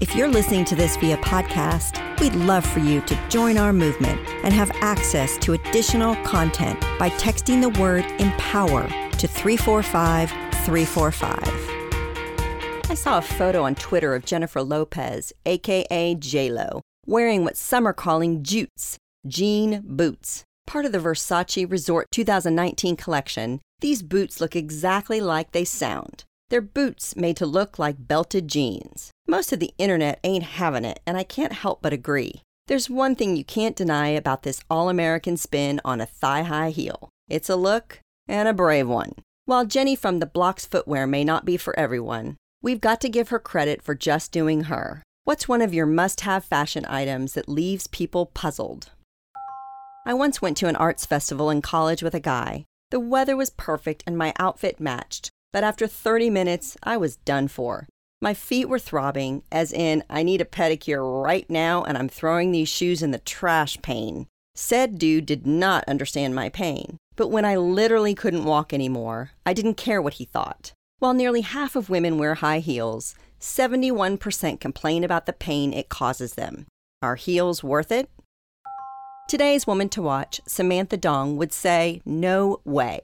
If you're listening to this via podcast, we'd love for you to join our movement and have access to additional content by texting the word empower to 345 345. I saw a photo on Twitter of Jennifer Lopez, aka JLo, wearing what some are calling jutes, jean boots. Part of the Versace Resort 2019 collection, these boots look exactly like they sound. They're boots made to look like belted jeans. Most of the internet ain't having it, and I can't help but agree. There's one thing you can't deny about this all American spin on a thigh high heel it's a look and a brave one. While Jenny from the Blocks Footwear may not be for everyone, we've got to give her credit for just doing her. What's one of your must have fashion items that leaves people puzzled? I once went to an arts festival in college with a guy. The weather was perfect and my outfit matched, but after 30 minutes, I was done for. My feet were throbbing, as in, I need a pedicure right now and I'm throwing these shoes in the trash pain. Said dude did not understand my pain, but when I literally couldn't walk anymore, I didn't care what he thought. While nearly half of women wear high heels, 71% complain about the pain it causes them. Are heels worth it? Today's woman to watch, Samantha Dong, would say, No way.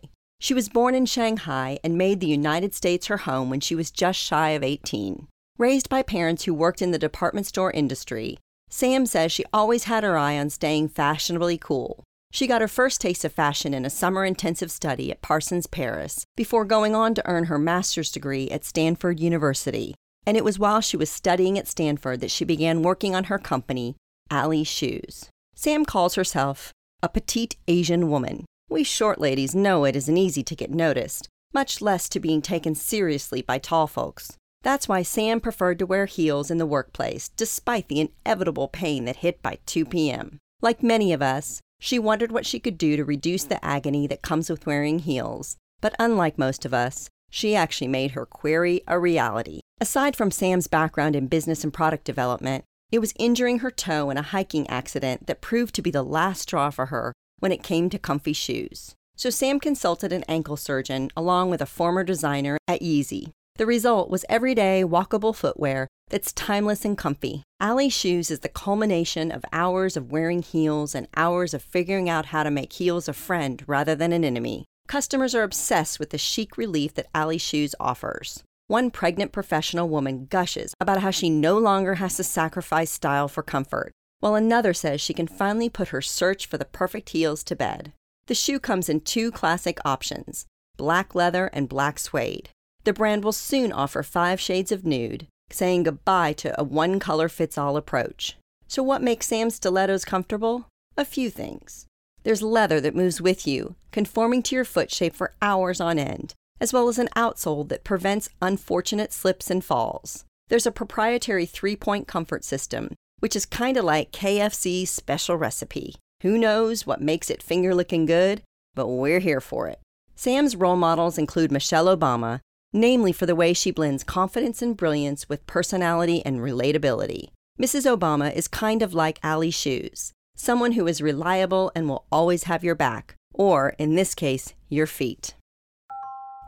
She was born in Shanghai and made the United States her home when she was just shy of 18. Raised by parents who worked in the department store industry, Sam says she always had her eye on staying fashionably cool. She got her first taste of fashion in a summer intensive study at Parsons Paris before going on to earn her master's degree at Stanford University. And it was while she was studying at Stanford that she began working on her company, Ali Shoes. Sam calls herself a petite Asian woman. We short ladies know it isn't easy to get noticed, much less to being taken seriously by tall folks. That's why Sam preferred to wear heels in the workplace, despite the inevitable pain that hit by 2 p.m. Like many of us, she wondered what she could do to reduce the agony that comes with wearing heels. But unlike most of us, she actually made her query a reality. Aside from Sam's background in business and product development, it was injuring her toe in a hiking accident that proved to be the last straw for her when it came to comfy shoes. So Sam consulted an ankle surgeon along with a former designer at Yeezy. The result was everyday walkable footwear that's timeless and comfy. Ali Shoes is the culmination of hours of wearing heels and hours of figuring out how to make heels a friend rather than an enemy. Customers are obsessed with the chic relief that Ali Shoes offers. One pregnant professional woman gushes about how she no longer has to sacrifice style for comfort while another says she can finally put her search for the perfect heels to bed. The shoe comes in two classic options black leather and black suede. The brand will soon offer five shades of nude, saying goodbye to a one color fits all approach. So, what makes Sam stilettos comfortable? A few things. There's leather that moves with you, conforming to your foot shape for hours on end, as well as an outsole that prevents unfortunate slips and falls. There's a proprietary three point comfort system which is kind of like KFC's special recipe. Who knows what makes it finger licking good, but we're here for it. Sam's role models include Michelle Obama, namely for the way she blends confidence and brilliance with personality and relatability. Mrs. Obama is kind of like Ali Shoes, someone who is reliable and will always have your back, or in this case, your feet.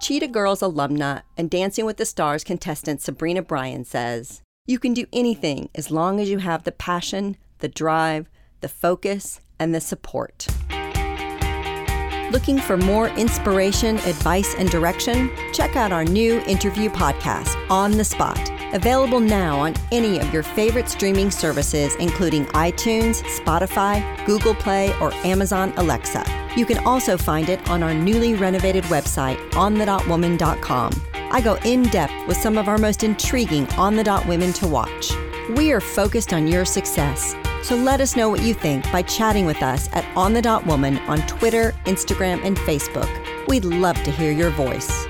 Cheetah Girls alumna and Dancing with the Stars contestant Sabrina Bryan says, you can do anything as long as you have the passion, the drive, the focus, and the support. Looking for more inspiration, advice, and direction? Check out our new interview podcast, On the Spot, available now on any of your favorite streaming services, including iTunes, Spotify, Google Play, or Amazon Alexa. You can also find it on our newly renovated website, onthedotwoman.com. I go in depth with some of our most intriguing on the dot women to watch. We are focused on your success. So let us know what you think by chatting with us at On the Dot Woman on Twitter, Instagram, and Facebook. We'd love to hear your voice.